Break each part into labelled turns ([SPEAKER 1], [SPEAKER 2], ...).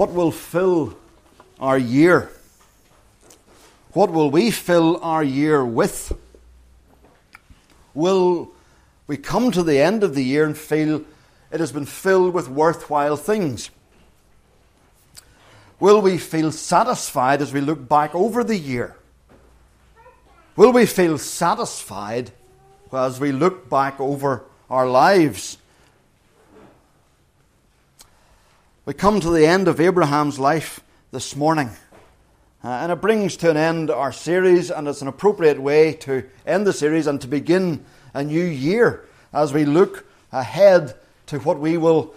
[SPEAKER 1] What will fill our year? What will we fill our year with? Will we come to the end of the year and feel it has been filled with worthwhile things? Will we feel satisfied as we look back over the year? Will we feel satisfied as we look back over our lives? We come to the end of Abraham's life this morning. Uh, and it brings to an end our series, and it's an appropriate way to end the series and to begin a new year as we look ahead to what we will,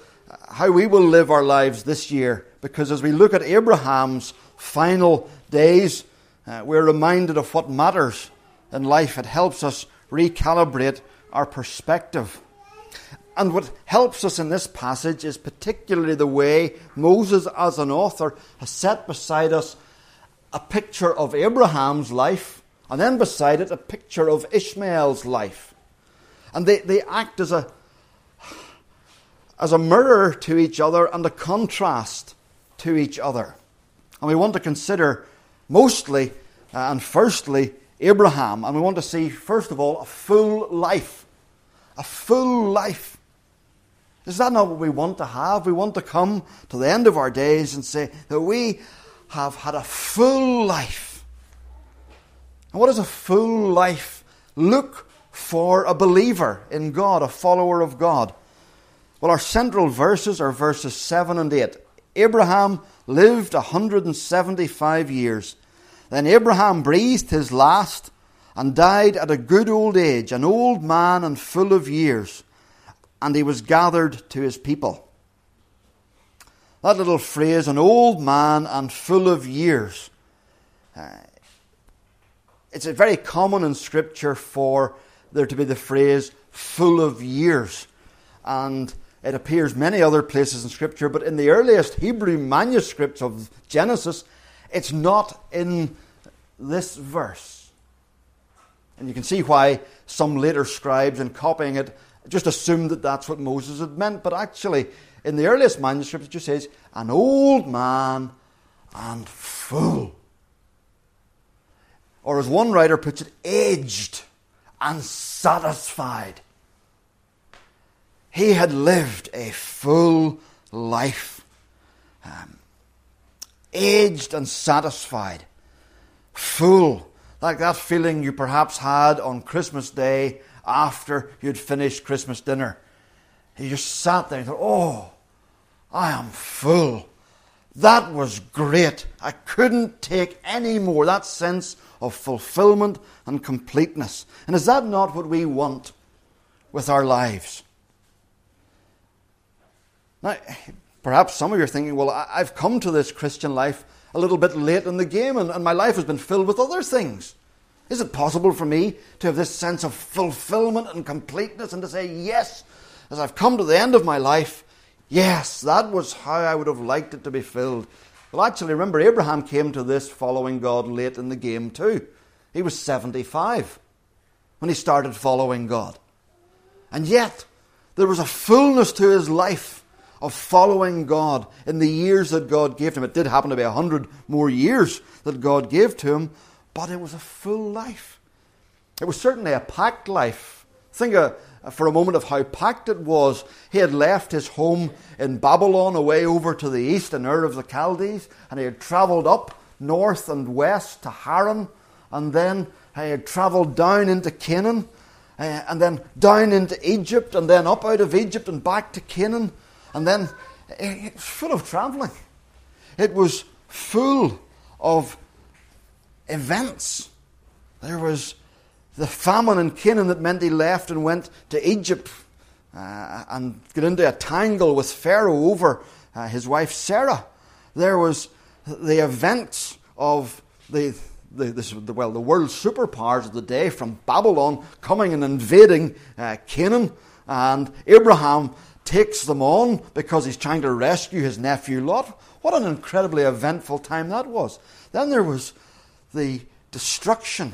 [SPEAKER 1] how we will live our lives this year. Because as we look at Abraham's final days, uh, we're reminded of what matters in life. It helps us recalibrate our perspective. And what helps us in this passage is particularly the way Moses, as an author, has set beside us a picture of Abraham's life, and then beside it, a picture of Ishmael's life. And they, they act as a, as a mirror to each other and a contrast to each other. And we want to consider mostly uh, and firstly Abraham. And we want to see, first of all, a full life. A full life. Is that not what we want to have? We want to come to the end of our days and say that we have had a full life. And what does a full life look for a believer in God, a follower of God? Well, our central verses are verses 7 and 8. Abraham lived 175 years. Then Abraham breathed his last and died at a good old age, an old man and full of years, and he was gathered to his people. That little phrase, an old man and full of years, uh, it's very common in Scripture for there to be the phrase full of years. And it appears many other places in Scripture, but in the earliest Hebrew manuscripts of Genesis, it's not in this verse. And you can see why some later scribes, in copying it, just assumed that that's what Moses had meant. But actually, in the earliest manuscripts, it just says, an old man and full. Or as one writer puts it, aged and satisfied. He had lived a full life, um, aged and satisfied, full, like that feeling you perhaps had on Christmas Day after you'd finished Christmas dinner. He just sat there and thought, oh, I am full. That was great. I couldn't take any more. That sense of fulfillment and completeness. And is that not what we want with our lives? Now, perhaps some of you are thinking, well, I've come to this Christian life a little bit late in the game and, and my life has been filled with other things. Is it possible for me to have this sense of fulfillment and completeness and to say, yes, as I've come to the end of my life, yes, that was how I would have liked it to be filled? Well, actually, remember, Abraham came to this following God late in the game too. He was 75 when he started following God. And yet, there was a fullness to his life of following God in the years that God gave him. It did happen to be a hundred more years that God gave to him, but it was a full life. It was certainly a packed life. Think uh, for a moment of how packed it was. He had left his home in Babylon away over to the east in Ur of the Chaldees, and he had travelled up north and west to Haran, and then he had travelled down into Canaan, uh, and then down into Egypt, and then up out of Egypt and back to Canaan. And then it was full of travelling. It was full of events. There was the famine in Canaan that meant he left and went to Egypt uh, and got into a tangle with Pharaoh over uh, his wife Sarah. There was the events of the, the, this, the, well, the world superpowers of the day from Babylon coming and invading uh, Canaan, and Abraham takes them on because he's trying to rescue his nephew Lot. What an incredibly eventful time that was. Then there was the destruction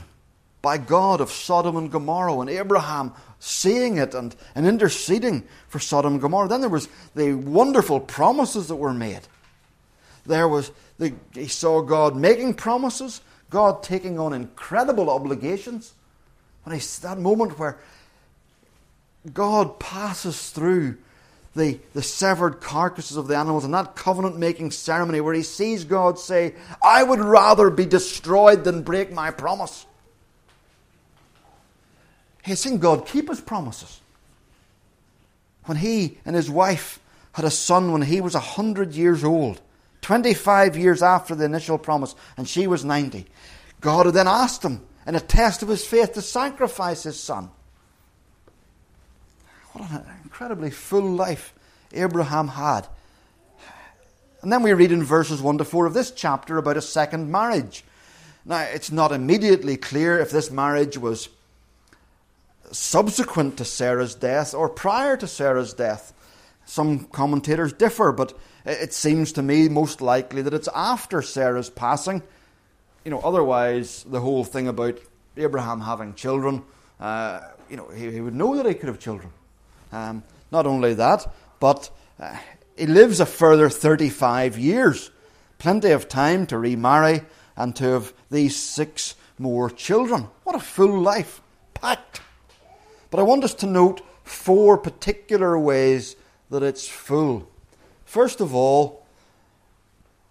[SPEAKER 1] by God of Sodom and Gomorrah and Abraham seeing it and, and interceding for Sodom and Gomorrah. Then there was the wonderful promises that were made. There was the, he saw God making promises, God taking on incredible obligations. When he, that moment where God passes through the, the severed carcasses of the animals and that covenant making ceremony where he sees God say, I would rather be destroyed than break my promise. He has seen God keep his promises. When he and his wife had a son when he was a hundred years old, 25 years after the initial promise, and she was 90, God had then asked him, in a test of his faith, to sacrifice his son. What an incredibly full life Abraham had. And then we read in verses 1 to 4 of this chapter about a second marriage. Now, it's not immediately clear if this marriage was subsequent to Sarah's death or prior to Sarah's death. Some commentators differ, but it seems to me most likely that it's after Sarah's passing. You know, otherwise, the whole thing about Abraham having children, uh, you know, he, he, would know that he could have children. Um, not only that, but uh, he lives a further 35 years. Plenty of time to remarry and to have these six more children. What a full life, packed. But I want us to note four particular ways that it's full. First of all,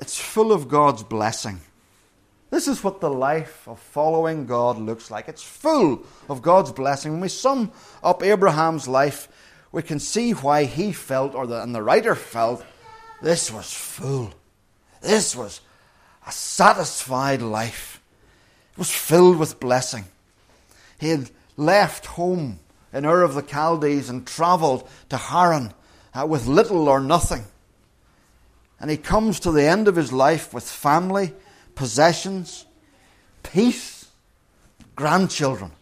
[SPEAKER 1] it's full of God's blessing. This is what the life of following God looks like. It's full of God's blessing. When we sum up Abraham's life, we can see why he felt, or the, and the writer felt, this was full. This was a satisfied life. It was filled with blessing. He had left home in Ur of the Chaldees and travelled to Haran uh, with little or nothing. And he comes to the end of his life with family, possessions, peace, grandchildren.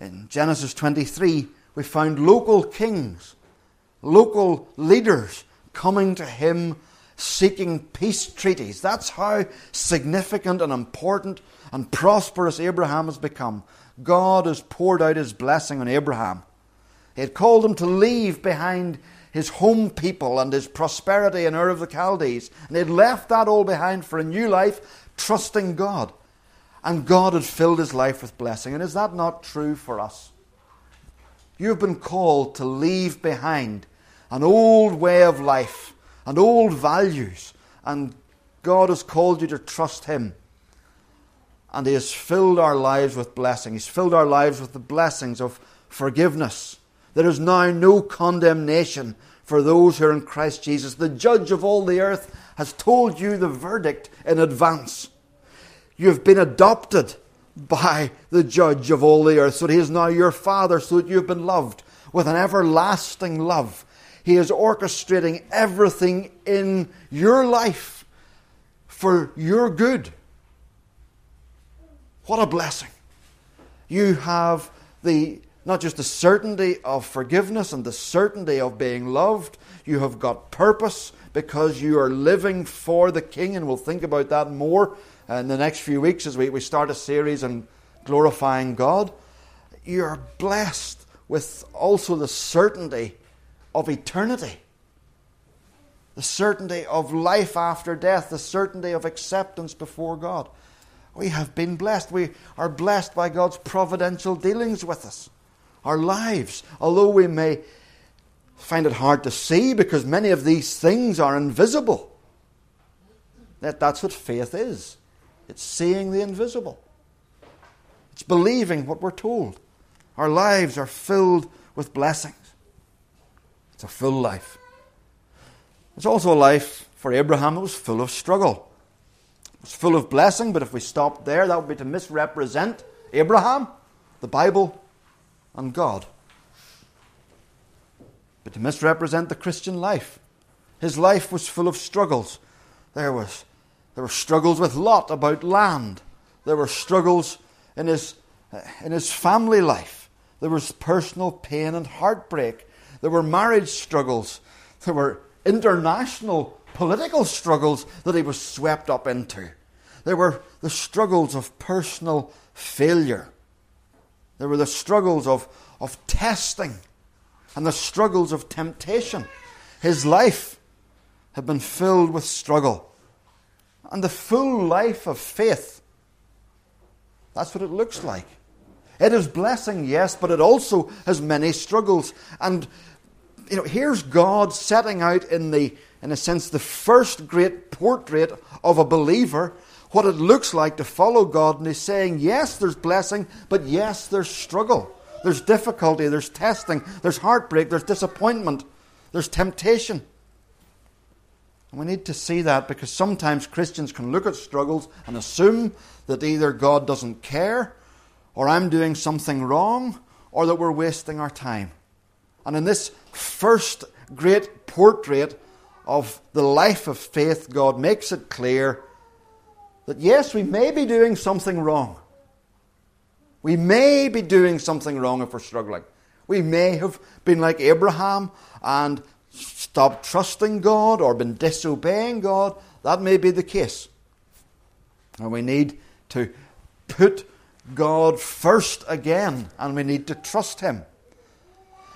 [SPEAKER 1] In Genesis 23, we found local kings, local leaders coming to him seeking peace treaties. That's how significant and important and prosperous Abraham has become. God has poured out his blessing on Abraham. He had called him to leave behind his home people and his prosperity in Ur of the Chaldees. And he had left that all behind for a new life, trusting God. And God had filled his life with blessing. And is that not true for us? You've been called to leave behind an old way of life and old values. And God has called you to trust Him. And He has filled our lives with blessing. He's filled our lives with the blessings of forgiveness. There is now no condemnation for those who are in Christ Jesus. The judge of all the earth has told you the verdict in advance. You have been adopted by the judge of all the earth, so he is now your father, so that you have been loved with an everlasting love. He is orchestrating everything in your life for your good. What a blessing. You have the not just the certainty of forgiveness and the certainty of being loved, you have got purpose because you are living for the King, and we'll think about that more in the next few weeks as we, we start a series on glorifying God. You're blessed with also the certainty of eternity, the certainty of life after death, the certainty of acceptance before God. We have been blessed. We are blessed by God's providential dealings with us. Our lives, although we may find it hard to see because many of these things are invisible. That, that's what faith is. It's seeing the invisible. It's believing what we're told. Our lives are filled with blessings. It's a full life. It's also a life for Abraham that was full of struggle. It's full of blessing, but if we stopped there, that would be to misrepresent Abraham, the Bible, and God. But to misrepresent the Christian life. His life was full of struggles. There was there were struggles with Lot about land. There were struggles in his in his family life. There was personal pain and heartbreak. There were marriage struggles. There were international political struggles that he was swept up into. There were the struggles of personal failure. There were the struggles of, of testing and the struggles of temptation. His life had been filled with struggle. And the full life of faith, that's what it looks like. It is blessing, yes, but it also has many struggles. And you know, here's God setting out in the, in a sense, the first great portrait of a believer, what it looks like to follow God, and He's saying, yes, there's blessing, but yes, there's struggle. There's difficulty, there's testing, there's heartbreak, there's disappointment, there's temptation. And we need to see that because sometimes Christians can look at struggles and assume that either God doesn't care, or I'm doing something wrong, or that we're wasting our time. And in this first great portrait of the life of faith, God makes it clear that yes, we may be doing something wrong. We may be doing something wrong if we're struggling. We may have been like Abraham and stopped trusting God or been disobeying God. That may be the case. And we need to put God first again and we need to trust Him.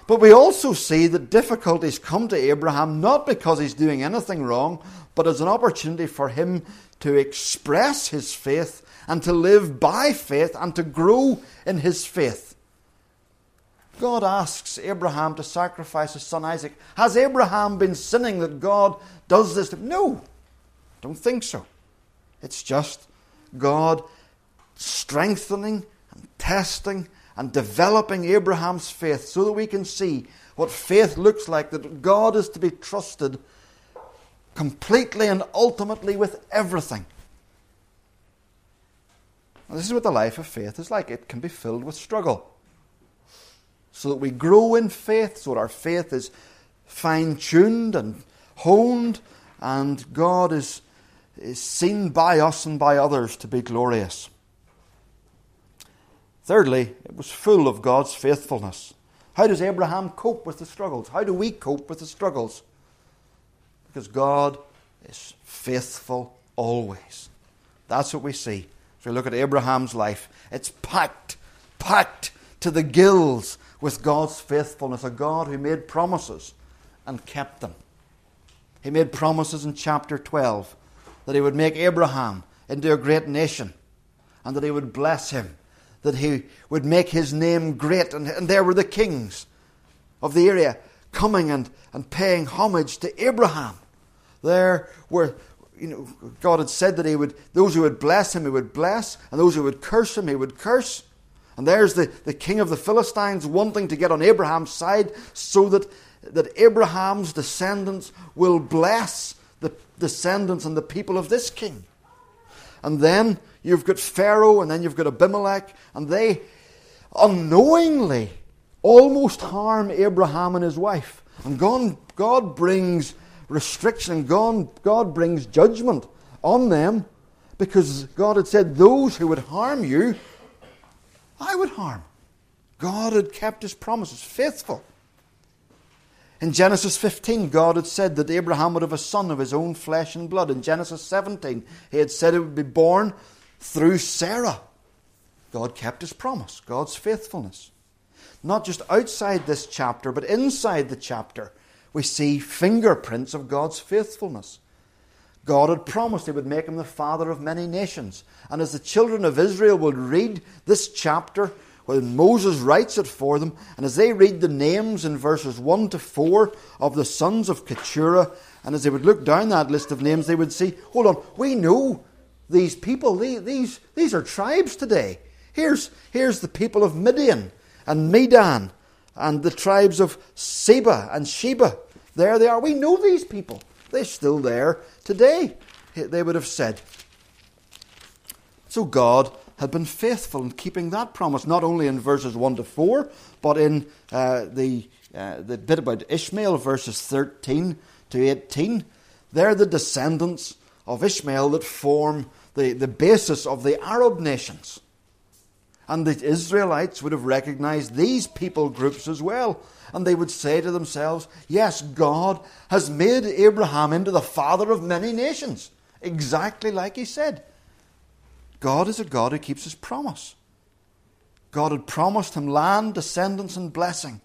[SPEAKER 1] But we also see that difficulties come to Abraham not because he's doing anything wrong, but as an opportunity for him to express his faith and to live by faith and to grow in his faith. God asks Abraham to sacrifice his son Isaac. Has Abraham been sinning that God does this? No, don't think so. It's just God strengthening and testing and developing Abraham's faith so that we can see what faith looks like, that God is to be trusted completely and ultimately with everything. This is what the life of faith is like. It can be filled with struggle. So that we grow in faith, so that our faith is fine tuned and honed, and God is, is seen by us and by others to be glorious. Thirdly, it was full of God's faithfulness. How does Abraham cope with the struggles? How do we cope with the struggles? Because God is faithful always. That's what we see. If we look at Abraham's life, it's packed, packed to the gills with God's faithfulness, a God who made promises and kept them. He made promises in chapter 12 that he would make Abraham into a great nation and that he would bless him that he would make his name great. And, and there were the kings of the area coming and, and paying homage to Abraham. There were, you know, God had said that he would, those who would bless him, he would bless, and those who would curse him, he would curse. And there's the, the king of the Philistines wanting to get on Abraham's side so that, that Abraham's descendants will bless the descendants and the people of this king. And then you've got Pharaoh, and then you've got Abimelech, and they unknowingly almost harm Abraham and his wife. And God, God brings restriction, God, God brings judgment on them because God had said, Those who would harm you, I would harm. God had kept his promises, faithful. In Genesis 15, God had said that Abraham would have a son of his own flesh and blood. In Genesis 17, he had said it would be born through Sarah. God kept his promise, God's faithfulness. Not just outside this chapter, but inside the chapter, we see fingerprints of God's faithfulness. God had promised he would make him the father of many nations. And as the children of Israel would read this chapter, when Moses writes it for them, and as they read the names in verses 1 to 4 of the sons of Keturah, and as they would look down that list of names, they would see, hold on, we know these people, these, these are tribes today. Here's, here's the people of Midian and Medan and the tribes of Seba and Sheba. There they are. We know these people. They're still there today, they would have said. So God had been faithful in keeping that promise, not only in verses 1 to 4, but in uh, the, uh, the bit about Ishmael, verses 13 to 18. They're the descendants of Ishmael that form the, the basis of the Arab nations. And the Israelites would have recognized these people groups as well. And they would say to themselves, Yes, God has made Abraham into the father of many nations, exactly like he said. God is a God who keeps his promise. God had promised him land, descendants, and blessing.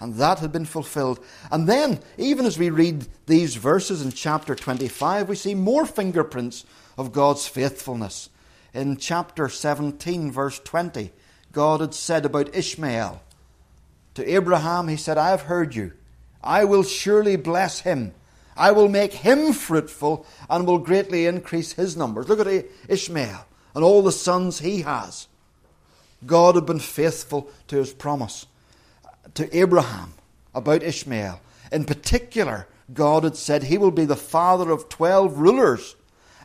[SPEAKER 1] And that had been fulfilled. And then, even as we read these verses in chapter 25, we see more fingerprints of God's faithfulness. In chapter 17, verse 20, God had said about Ishmael to Abraham, He said, I have heard you. I will surely bless him. I will make him fruitful and will greatly increase his numbers. Look at Ishmael and all the sons he has. God had been faithful to his promise to Abraham about Ishmael. In particular, God had said, He will be the father of twelve rulers,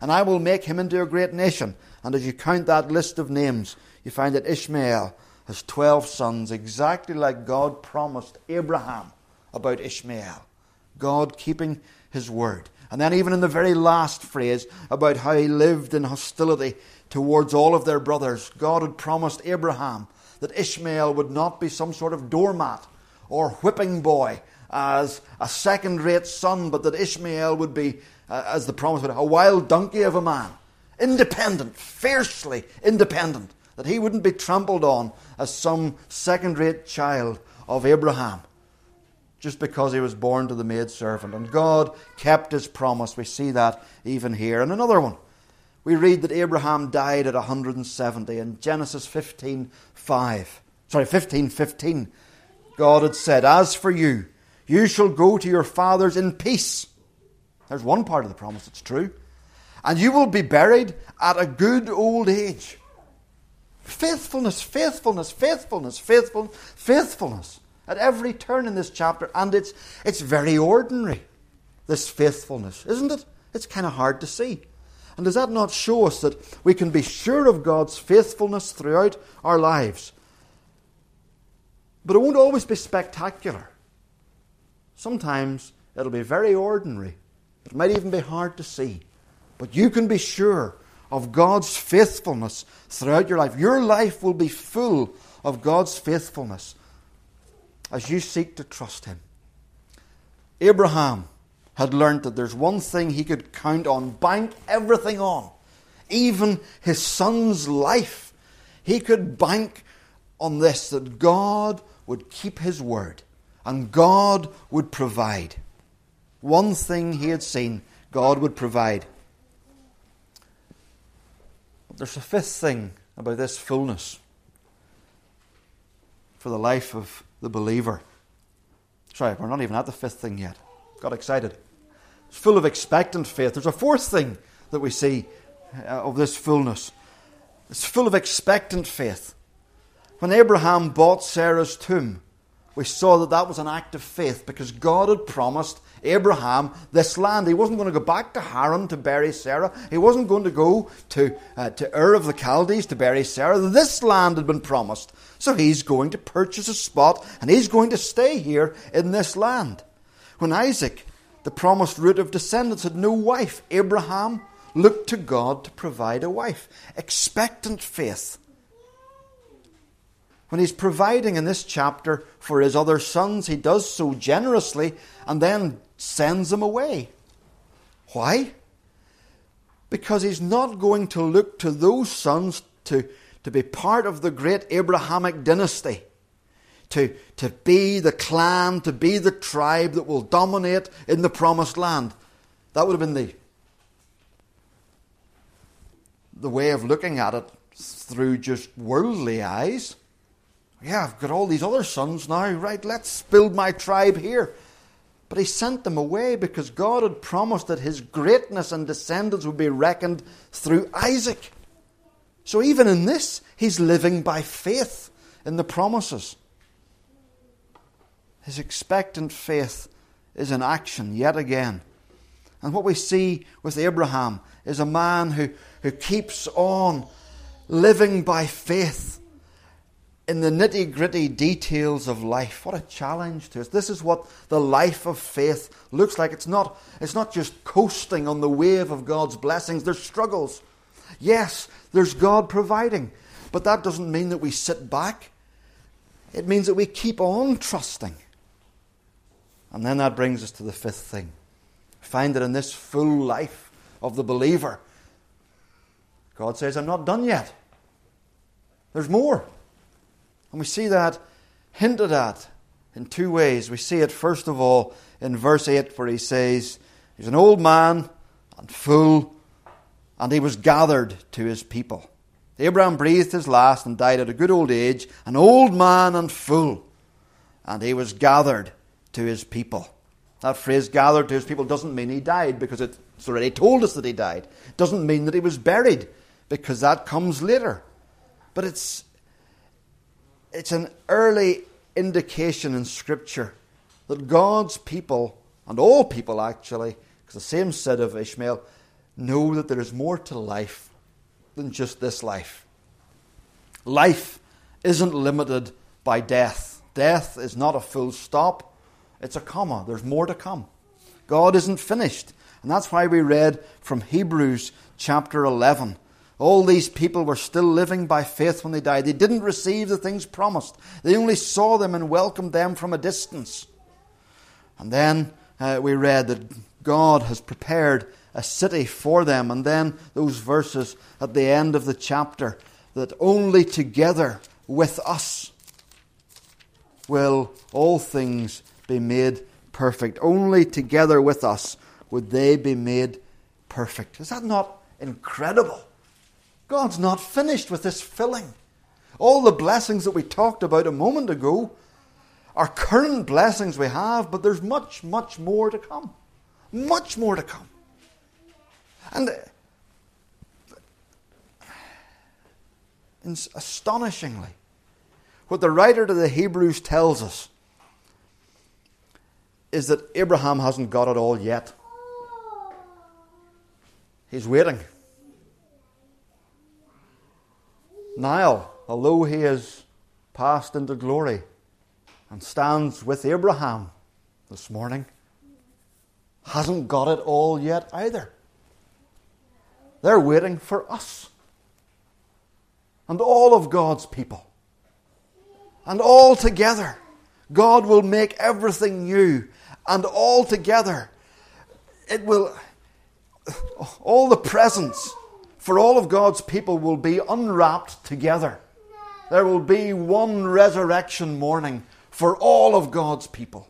[SPEAKER 1] and I will make him into a great nation. And as you count that list of names, you find that Ishmael has twelve sons, exactly like God promised Abraham about Ishmael. God keeping his word. And then, even in the very last phrase about how he lived in hostility towards all of their brothers, God had promised Abraham that Ishmael would not be some sort of doormat or whipping boy as a second rate son, but that Ishmael would be, uh, as the promise would, a wild donkey of a man, independent, fiercely independent, that he wouldn't be trampled on as some second rate child of Abraham just because he was born to the maidservant. And God kept his promise. We see that even here. And another one we read that Abraham died at 170 in Genesis 15 5. Sorry, 15 15. God had said, As for you, you shall go to your fathers in peace. There's one part of the promise that's true. And you will be buried at a good old age. Faithfulness, faithfulness, faithfulness, faithfulness, faithfulness at every turn in this chapter. And it's, it's very ordinary, this faithfulness, isn't it? It's kind of hard to see. And does that not show us that we can be sure of God's faithfulness throughout our lives? But it won't always be spectacular. Sometimes it'll be very ordinary. It might even be hard to see. But you can be sure of God's faithfulness throughout your life. Your life will be full of God's faithfulness as you seek to trust Him. Abraham had learned that there's one thing he could count on, bank everything on, even his son's life. He could bank on this that God would keep his word and God would provide. One thing he had seen, God would provide. There's a fifth thing about this fullness for the life of the believer. Sorry, we're not even at the fifth thing yet. Got excited. It's full of expectant faith. There's a fourth thing that we see uh, of this fullness. It's full of expectant faith. When Abraham bought Sarah's tomb, we saw that that was an act of faith because God had promised Abraham this land. He wasn't going to go back to Haran to bury Sarah. He wasn't going to go to, uh, to Ur of the Chaldees to bury Sarah. This land had been promised. So he's going to purchase a spot and he's going to stay here in this land. When Isaac, the promised root of descendants, had no wife, Abraham looked to God to provide a wife. Expectant faith. When he's providing in this chapter for his other sons, he does so generously and then sends them away. Why? Because he's not going to look to those sons to to be part of the great Abrahamic dynasty, to, to be the clan, to be the tribe that will dominate in the promised land. That would have been the, the way of looking at it through just worldly eyes. Yeah, I've got all these other sons now, right? Let's build my tribe here. But he sent them away because God had promised that his greatness and descendants would be reckoned through Isaac. So even in this, he's living by faith in the promises. His expectant faith is in action yet again. And what we see with Abraham is a man who, who keeps on living by faith in the nitty gritty details of life. What a challenge to us. This is what the life of faith looks like. It's not, it's not just coasting on the wave of God's blessings, there's struggles. Yes, there's God providing. But that doesn't mean that we sit back. It means that we keep on trusting. And then that brings us to the fifth thing. Find that in this full life of the believer, God says, I'm not done yet. There's more. And we see that hinted at in two ways. We see it, first of all, in verse 8, where he says, He's an old man and full, and he was gathered to his people. Abraham breathed his last and died at a good old age, an old man and full, and he was gathered to his people. That phrase, gathered to his people, doesn't mean he died because it's already told us that he died. It doesn't mean that he was buried because that comes later. But it's, it's an early indication in Scripture that God's people, and all people actually, because the same said of Ishmael, know that there is more to life than just this life. Life isn't limited by death. Death is not a full stop, it's a comma. There's more to come. God isn't finished. And that's why we read from Hebrews chapter 11. All these people were still living by faith when they died. They didn't receive the things promised, they only saw them and welcomed them from a distance. And then uh, we read that God has prepared a city for them. And then those verses at the end of the chapter that only together with us will all things be made perfect. Only together with us would they be made perfect. Is that not incredible? God's not finished with this filling. All the blessings that we talked about a moment ago are current blessings we have, but there's much, much more to come. Much more to come. And uh, astonishingly, what the writer to the Hebrews tells us is that Abraham hasn't got it all yet. He's waiting. Now, although he has passed into glory and stands with Abraham this morning, hasn't got it all yet either. They're waiting for us and all of God's people. And all together, God will make everything new. And all together, it will, all the presents for all of God's people will be unwrapped together. There will be one resurrection morning for all of God's people.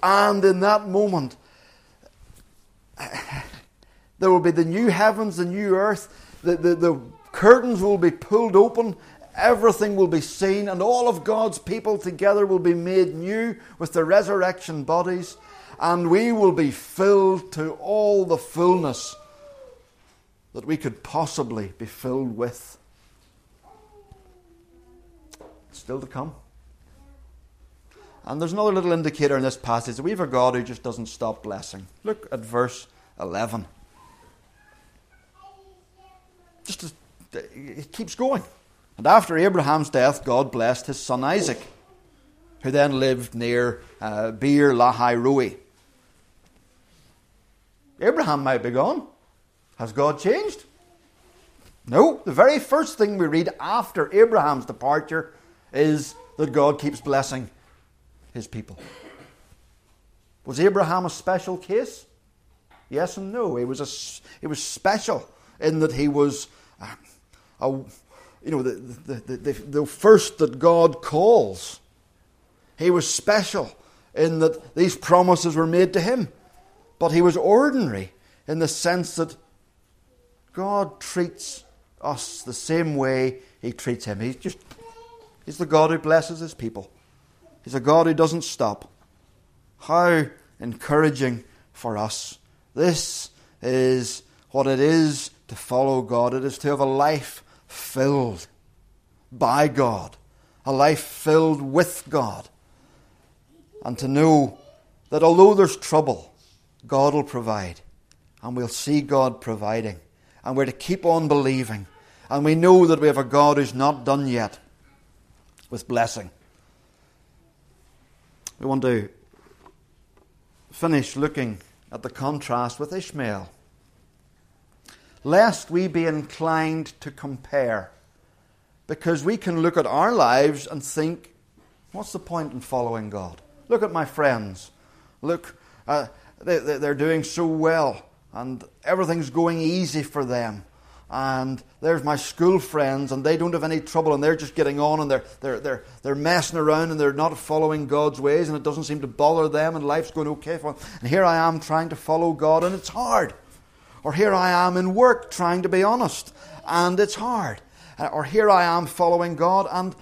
[SPEAKER 1] And in that moment, there will be the new heavens, the new earth, the, the, the curtains will be pulled open, everything will be seen, and all of God's people together will be made new with the resurrection bodies, and we will be filled to all the fullness that we could possibly be filled with. Still to come. And there's another little indicator in this passage that we have a God who just doesn't stop blessing. Look at verse 11. Just as, it keeps going. And after Abraham's death, God blessed his son Isaac, who then lived near uh, Beer Lahai Roi. Abraham might be gone. Has God changed? No. The very first thing we read after Abraham's departure is that God keeps blessing his people. Was Abraham a special case? Yes and no. He was, a, he was special in that he was, a, a you know, the, the, the, the first that God calls. He was special in that these promises were made to him. But he was ordinary in the sense that God treats us the same way he treats him. He's just He's the God who blesses his people. He's a God who doesn't stop. How encouraging for us. This is what it is to follow God. It is to have a life filled by God, a life filled with God, and to know that although there's trouble, God will provide, and we'll see God providing and we're to keep on believing. And we know that we have a God who's not done yet with blessing. We want to finish looking at the contrast with Ishmael. Lest we be inclined to compare, because we can look at our lives and think, what's the point in following God? Look at my friends. Look, uh, they, they're doing so well and everything's going easy for them. and there's my school friends, and they don't have any trouble, and they're just getting on, and they're, they're, they're, they're messing around, and they're not following God's ways, and it doesn't seem to bother them, and life's going okay for them. And here I am trying to follow God, and it's hard. Or here I am in work trying to be honest, and it's hard. Uh, or here I am following God, and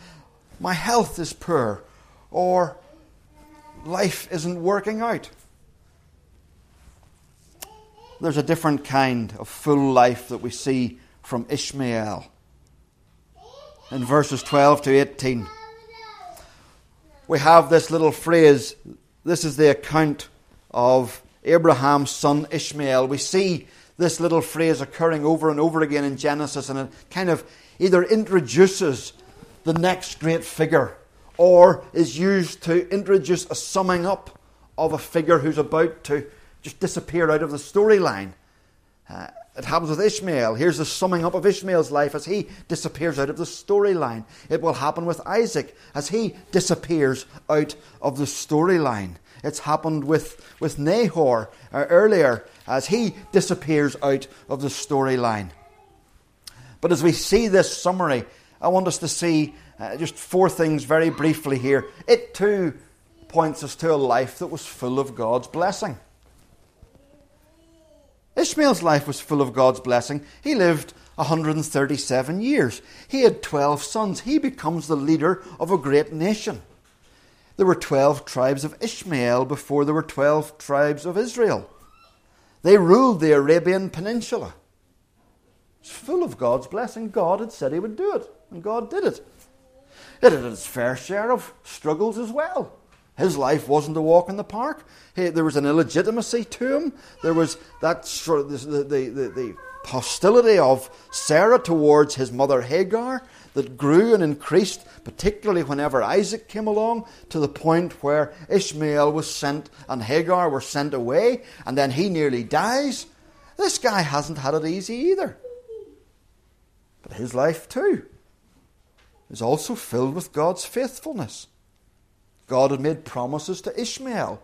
[SPEAKER 1] my health is poor. Or life isn't working out. There's a different kind of full life that we see from Ishmael. In verses 12 to 18, we have this little phrase. This is the account of Abraham's son Ishmael. We see this little phrase occurring over and over again in Genesis, and it kind of either introduces the next great figure or is used to introduce a summing up of a figure who's about to just disappear out of the storyline. Uh, it happens with Ishmael. Here's the summing up of Ishmael's life as he disappears out of the storyline. It will happen with Isaac as he disappears out of the storyline. It's happened with, with Nahor uh, earlier as he disappears out of the storyline. But as we see this summary, I want us to see uh, just four things very briefly here. It too points us to a life that was full of God's blessing. Ishmael's life was full of God's blessing. He lived 137 years. He had 12 sons. He becomes the leader of a great nation. There were 12 tribes of Ishmael before there were 12 tribes of Israel. They ruled the Arabian Peninsula. It's full of God's blessing. God had said He would do it, and God did it. It had its fair share of struggles as well. His life wasn't a walk in the park. He, there was an illegitimacy to him. There was that sort of the, the, the, the hostility of Sarah towards his mother Hagar that grew and increased, particularly whenever Isaac came along, to the point where Ishmael was sent and Hagar were sent away, and then he nearly dies. This guy hasn't had it easy either. But his life, too, is also filled with God's faithfulness. God had made promises to Ishmael,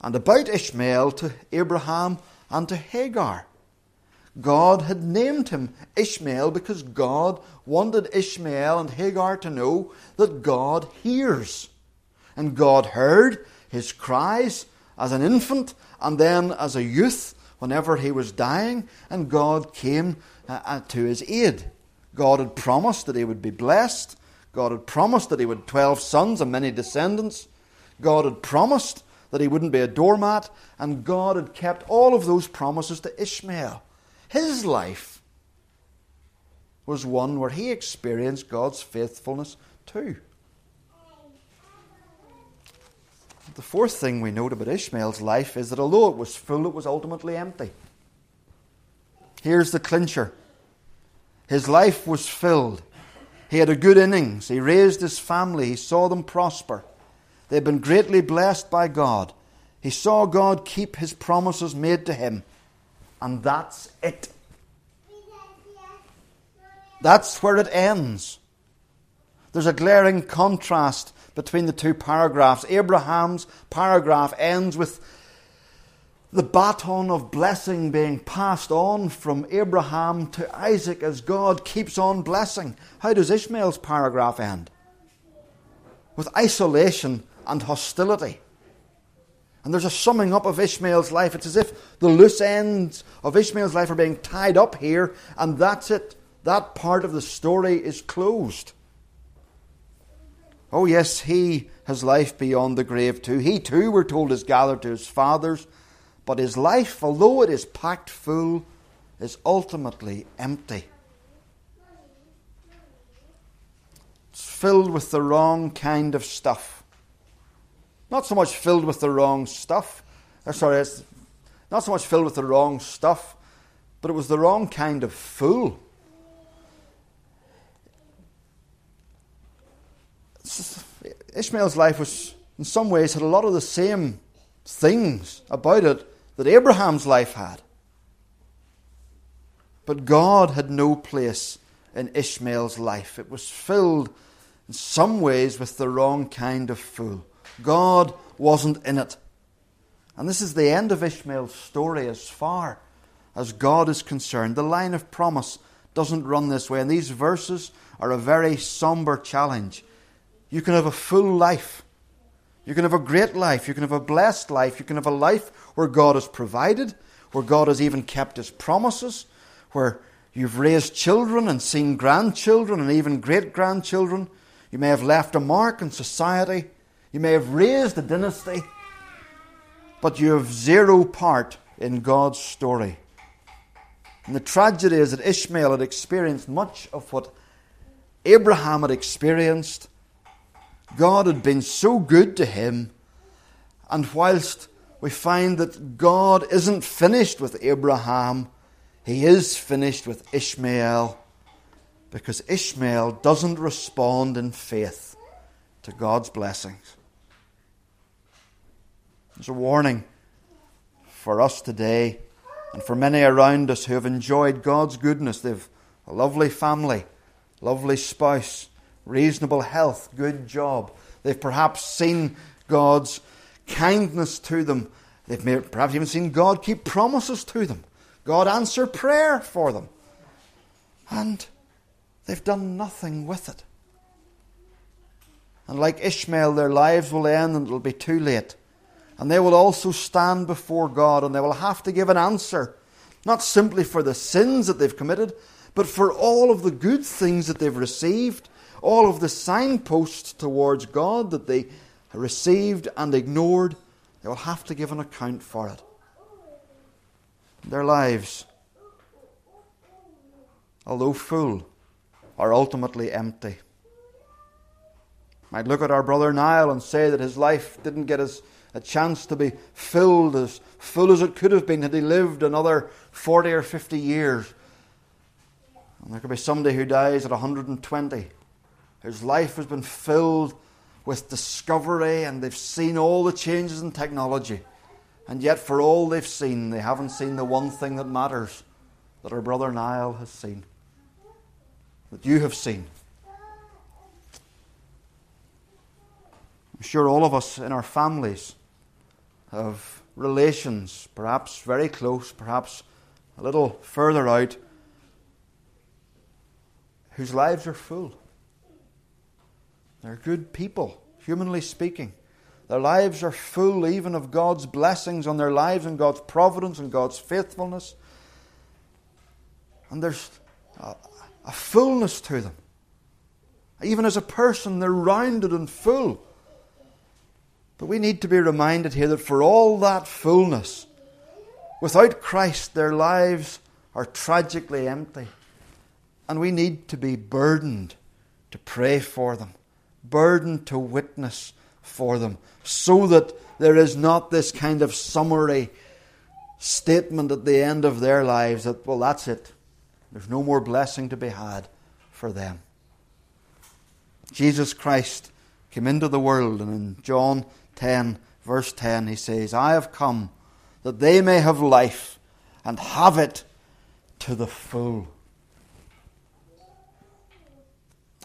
[SPEAKER 1] and about Ishmael to Abraham and to Hagar. God had named him Ishmael because God wanted Ishmael and Hagar to know that God hears. And God heard his cries as an infant and then as a youth whenever he was dying, and God came uh, uh to his aid. God had promised that he would be blessed. God had promised that he would have 12 sons and many descendants. God had promised that he wouldn't be a doormat, and God had kept all of those promises to Ishmael. His life was one where he experienced God's faithfulness too. The fourth thing we note about Ishmael's life is that although it was full, it was ultimately empty. Here's the clincher his life was filled. He had a good innings. He raised his family. He saw them prosper. They had been greatly blessed by God. He saw God keep his promises made to him. And that's it. That's where it ends. There's a glaring contrast between the two paragraphs. Abraham's paragraph ends with the baton of blessing being passed on from Abraham to Isaac as God keeps on blessing. How does Ishmael's paragraph end? With isolation and hostility. And there's a summing up of Ishmael's life. It's as if the loose ends of Ishmael's life are being tied up here, and that's it. That part of the story is closed. Oh, yes, he has life beyond the grave too. He too, we're told, is gathered to his fathers, but his life, although it is packed full, is ultimately empty. It's filled with the wrong kind of stuff. Not so much filled with the wrong stuff. Or sorry, it's not so much filled with the wrong stuff, but it was the wrong kind of fool. Ishmael's life was, in some ways, had a lot of the same things about it that Abraham's life had. But God had no place in Ishmael's life. It was filled in some ways with the wrong kind of fool. God wasn't in it. And this is the end of Ishmael's story as far as God is concerned. The line of promise doesn't run this way. And these verses are a very somber challenge. You can have a full life. You can have a great life. You can have a blessed life. You can have a life where God has provided, where God has even kept his promises, where you've raised children and seen grandchildren and even great grandchildren. You may have left a mark in society. You may have raised a dynasty. But you have zero part in God's story. And the tragedy is that Ishmael had experienced much of what Abraham had experienced. God had been so good to him. And whilst we find that God isn't finished with Abraham, he is finished with Ishmael because Ishmael doesn't respond in faith to God's blessings. There's a warning for us today and for many around us who have enjoyed God's goodness. They've a lovely family, lovely spouse, reasonable health, good job. They've perhaps seen God's kindness to them. They've perhaps even seen God keep promises to them. God answer prayer for them. And they've done nothing with it. And like Ishmael, their lives will end and it'll be too late. And they will also stand before God and they will have to give an answer, not simply for the sins that they've committed, but for all of the good things that they've received, all of the signposts towards God that they received and ignored. They will have to give an account for it. Their lives, although full, are ultimately empty. Might look at our brother Niall and say that his life didn't get as a chance to be filled as full as it could have been had he lived another 40 or 50 years. And there could be somebody who dies at 120, whose life has been filled with discovery and they've seen all the changes in technology. And yet, for all they've seen, they haven't seen the one thing that matters that our brother Niall has seen, that you have seen. I'm sure all of us in our families have relations, perhaps very close, perhaps a little further out, whose lives are full. They're good people, humanly speaking. Their lives are full even of God's blessings on their lives and God's providence and God's faithfulness. And there's a, a fullness to them. Even as a person, they're rounded and full. But we need to be reminded here that for all that fullness, without Christ, their lives are tragically empty. And we need to be burdened to pray for them, burdened to witness for them, so that there is not this kind of summary statement at the end of their lives that, well, that's it. There's no more blessing to be had for them. Jesus Christ came into the world, and in John 10, verse 10, he says, I have come that they may have life and have it to the full.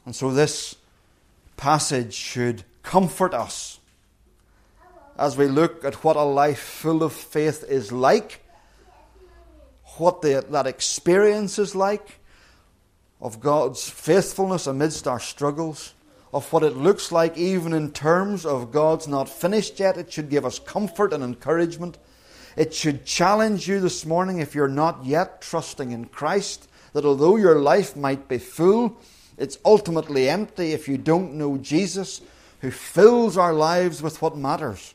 [SPEAKER 1] And so this passage should comfort us as we look at what a life full of faith is like, what the, that experience is like of God's faithfulness amidst our struggles of what it looks like, even in terms of God's not finished yet. It should give us comfort and encouragement. It should challenge you this morning if you're not yet trusting in Christ, that although your life might be full, it's ultimately empty if you don't know Jesus, who fills our lives with what matters.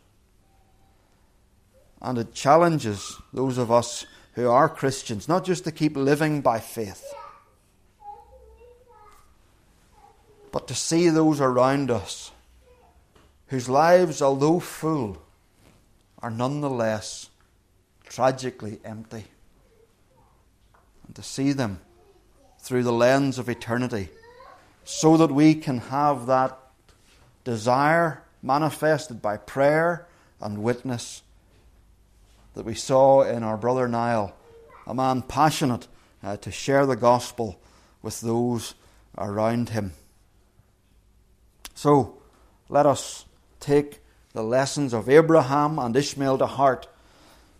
[SPEAKER 1] And it challenges those of us who are Christians not just to keep living by faith but to see those around us whose lives, although full, are nonetheless tragically empty. And to see them through the lens of eternity so that we can have that desire manifested by prayer and witness that we saw in our brother Niall, a man passionate uh, to share the gospel with those around him. So, let us take the lessons of Abraham and Ishmael to heart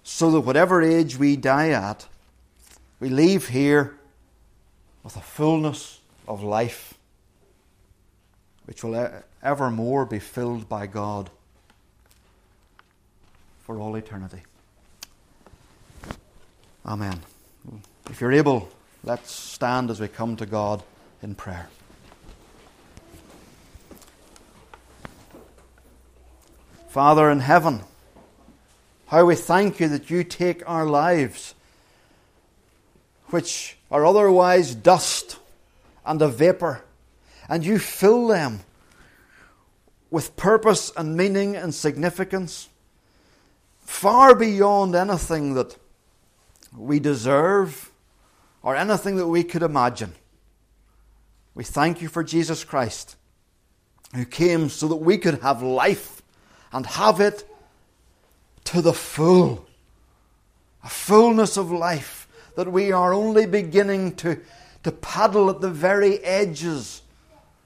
[SPEAKER 1] so that whatever age we die at, we leave here with a fullness of life which will evermore be filled by God for all eternity. Amen. If you're able, let's stand as we come to God in prayer. Father in heaven, how we thank you that you take our lives, which are otherwise dust and a vapour, and you fill them with purpose and meaning and significance far beyond anything that we deserve or anything that we could imagine. We thank you for Jesus Christ, who came so that we could have life and have it to the full. A fullness of life that we are only beginning to, to paddle at the very edges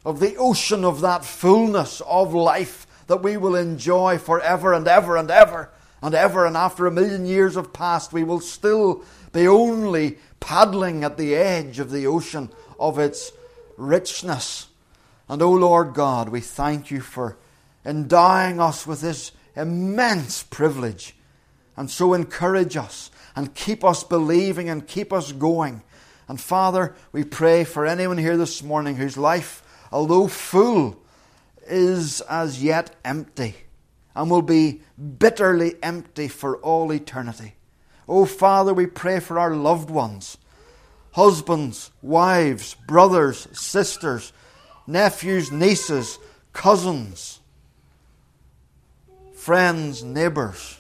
[SPEAKER 1] of the ocean of that fullness of life that we will enjoy forever and ever and ever and ever. And after a million years have passed, we will still be only paddling at the edge of the ocean of its richness. And, O oh Lord God, we thank you for endowing us with this immense privilege. And so encourage us and keep us believing and keep us going. And Father, we pray for anyone here this morning whose life, although full, is as yet empty and will be bitterly empty for all eternity. Oh, Father, we pray for our loved ones husbands, wives, brothers, sisters, nephews, nieces, cousins, friends, neighbours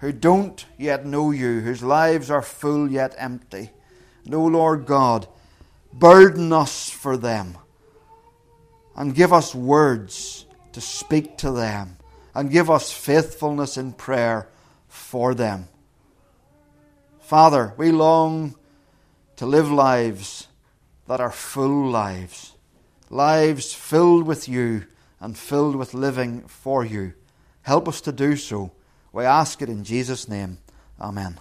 [SPEAKER 1] who don't yet know you, whose lives are full yet empty. No, Lord God, burden us for them and give us words to speak to them and give us faithfulness in prayer for them. Father, we long to live lives that are full lives, lives filled with you and filled with living for you. Help us to do so. We ask it in Jesus' name. Amen.